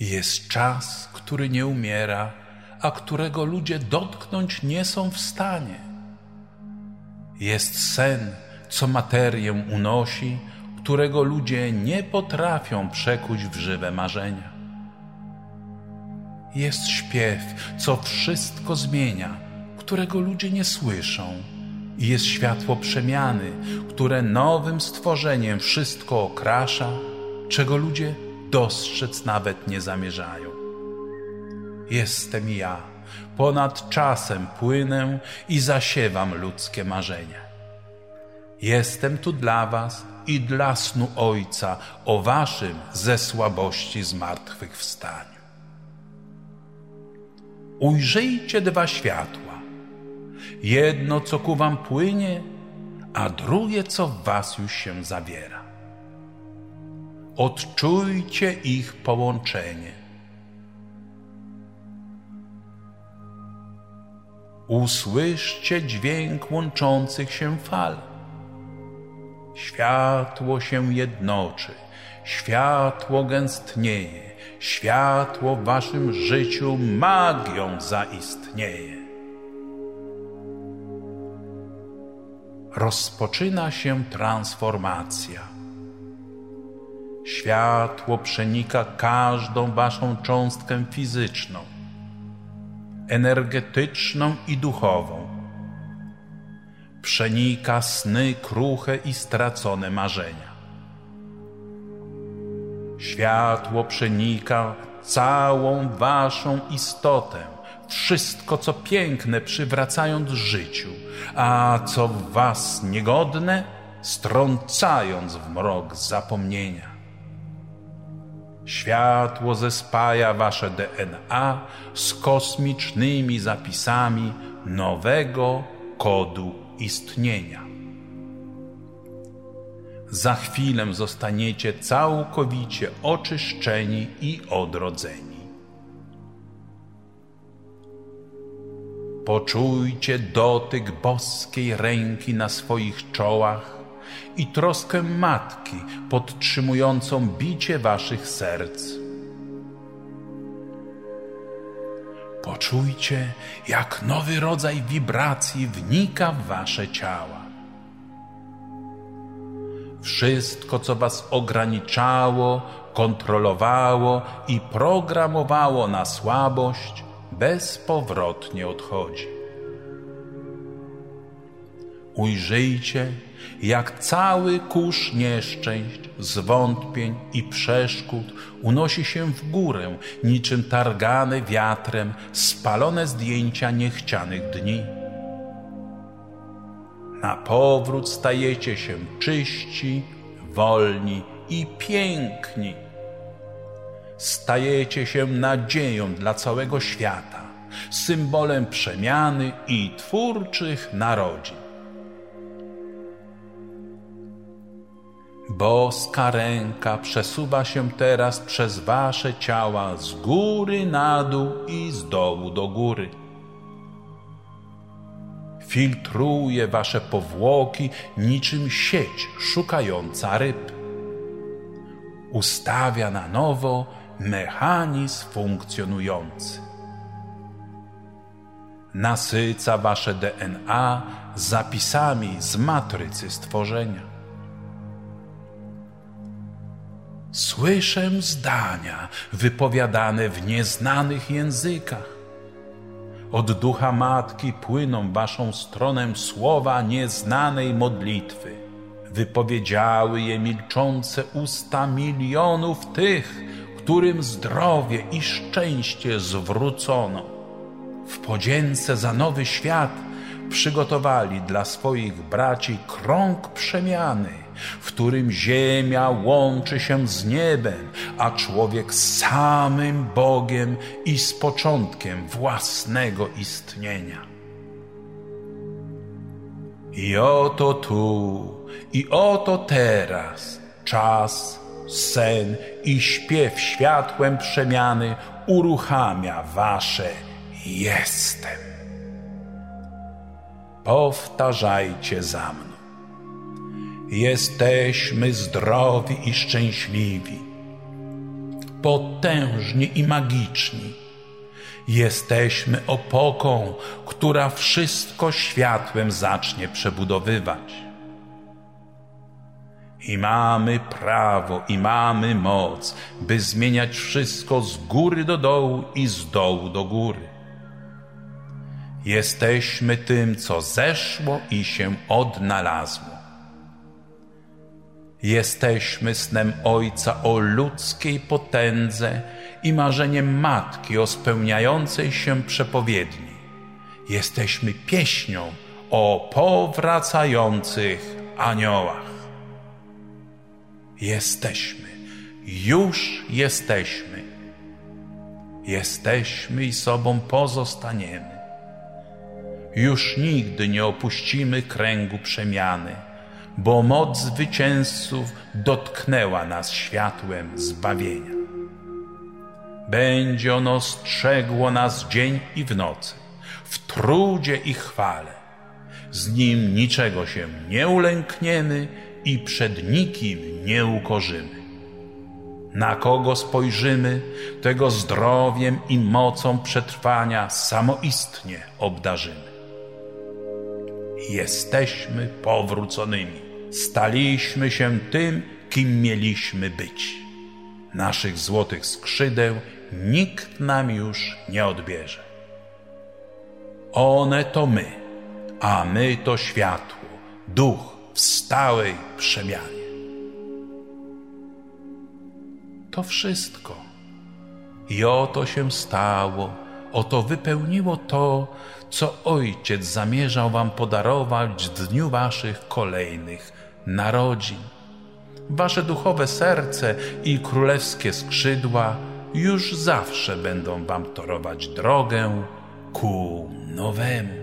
Jest czas, który nie umiera, a którego ludzie dotknąć nie są w stanie. Jest sen, co materię unosi, którego ludzie nie potrafią przekuć w żywe marzenia. Jest śpiew, co wszystko zmienia, którego ludzie nie słyszą. I jest światło przemiany, które nowym stworzeniem wszystko okrasza, czego ludzie dostrzec nawet nie zamierzają. Jestem ja, ponad czasem płynę i zasiewam ludzkie marzenia. Jestem tu dla Was i dla snu Ojca o Waszym ze słabości zmartwychwstaniu. Ujrzyjcie dwa światła, jedno co ku Wam płynie, a drugie co w Was już się zawiera. Odczujcie ich połączenie. Usłyszcie dźwięk łączących się fal Światło się jednoczy, światło gęstnieje, światło w waszym życiu magią zaistnieje. Rozpoczyna się transformacja. Światło przenika każdą waszą cząstkę fizyczną, energetyczną i duchową przenika sny kruche i stracone marzenia. Światło przenika całą waszą istotę, wszystko co piękne przywracając życiu, a co w was niegodne strącając w mrok zapomnienia. Światło zespaja wasze DNA z kosmicznymi zapisami nowego kodu istnienia. Za chwilę zostaniecie całkowicie oczyszczeni i odrodzeni. Poczujcie dotyk boskiej ręki na swoich czołach i troskę matki podtrzymującą bicie waszych serc. Poczujcie, jak nowy rodzaj wibracji wnika w wasze ciała. Wszystko, co was ograniczało, kontrolowało i programowało na słabość, bezpowrotnie odchodzi. Ujrzyjcie, jak cały kurz nieszczęść, zwątpień i przeszkód unosi się w górę, niczym targane wiatrem spalone zdjęcia niechcianych dni. Na powrót stajecie się czyści, wolni i piękni. Stajecie się nadzieją dla całego świata, symbolem przemiany i twórczych narodzin. Boska ręka przesuwa się teraz przez wasze ciała z góry na dół i z dołu do góry. Filtruje wasze powłoki niczym sieć szukająca ryb. Ustawia na nowo mechanizm funkcjonujący. Nasyca wasze DNA zapisami z matrycy stworzenia Słyszę zdania wypowiadane w nieznanych językach. Od ducha matki płyną waszą stronę słowa nieznanej modlitwy. Wypowiedziały je milczące usta milionów tych, którym zdrowie i szczęście zwrócono. W podzięce za nowy świat przygotowali dla swoich braci krąg przemiany w którym ziemia łączy się z niebem, a człowiek z samym Bogiem i z początkiem własnego istnienia. I oto tu, i oto teraz czas, sen i śpiew światłem przemiany uruchamia wasze jestem. Powtarzajcie za mną jesteśmy zdrowi i szczęśliwi. potężni i magiczni. Jesteśmy opoką, która wszystko światłem zacznie przebudowywać. I mamy prawo, i mamy moc, by zmieniać wszystko z góry do dołu i z dołu do góry. Jesteśmy tym, co zeszło i się odnalazło. Jesteśmy snem Ojca o ludzkiej potędze i marzeniem Matki o spełniającej się przepowiedni. Jesteśmy pieśnią o powracających aniołach. Jesteśmy, już jesteśmy. Jesteśmy i sobą pozostaniemy. Już nigdy nie opuścimy kręgu przemiany, bo moc zwycięzców dotknęła nas światłem zbawienia. Będzie ono strzegło nas dzień i w nocy, w trudzie i chwale. Z nim niczego się nie ulękniemy i przed nikim nie ukorzymy. Na kogo spojrzymy, tego zdrowiem i mocą przetrwania samoistnie obdarzymy. Jesteśmy powróconymi. Staliśmy się tym, kim mieliśmy być. Naszych złotych skrzydeł nikt nam już nie odbierze. One to my, a my to światło, duch w stałej przemianie. To wszystko. I oto się stało, oto wypełniło to, co Ojciec zamierzał Wam podarować w dniu Waszych kolejnych narodzin. Wasze duchowe serce i królewskie skrzydła już zawsze będą Wam torować drogę ku nowemu.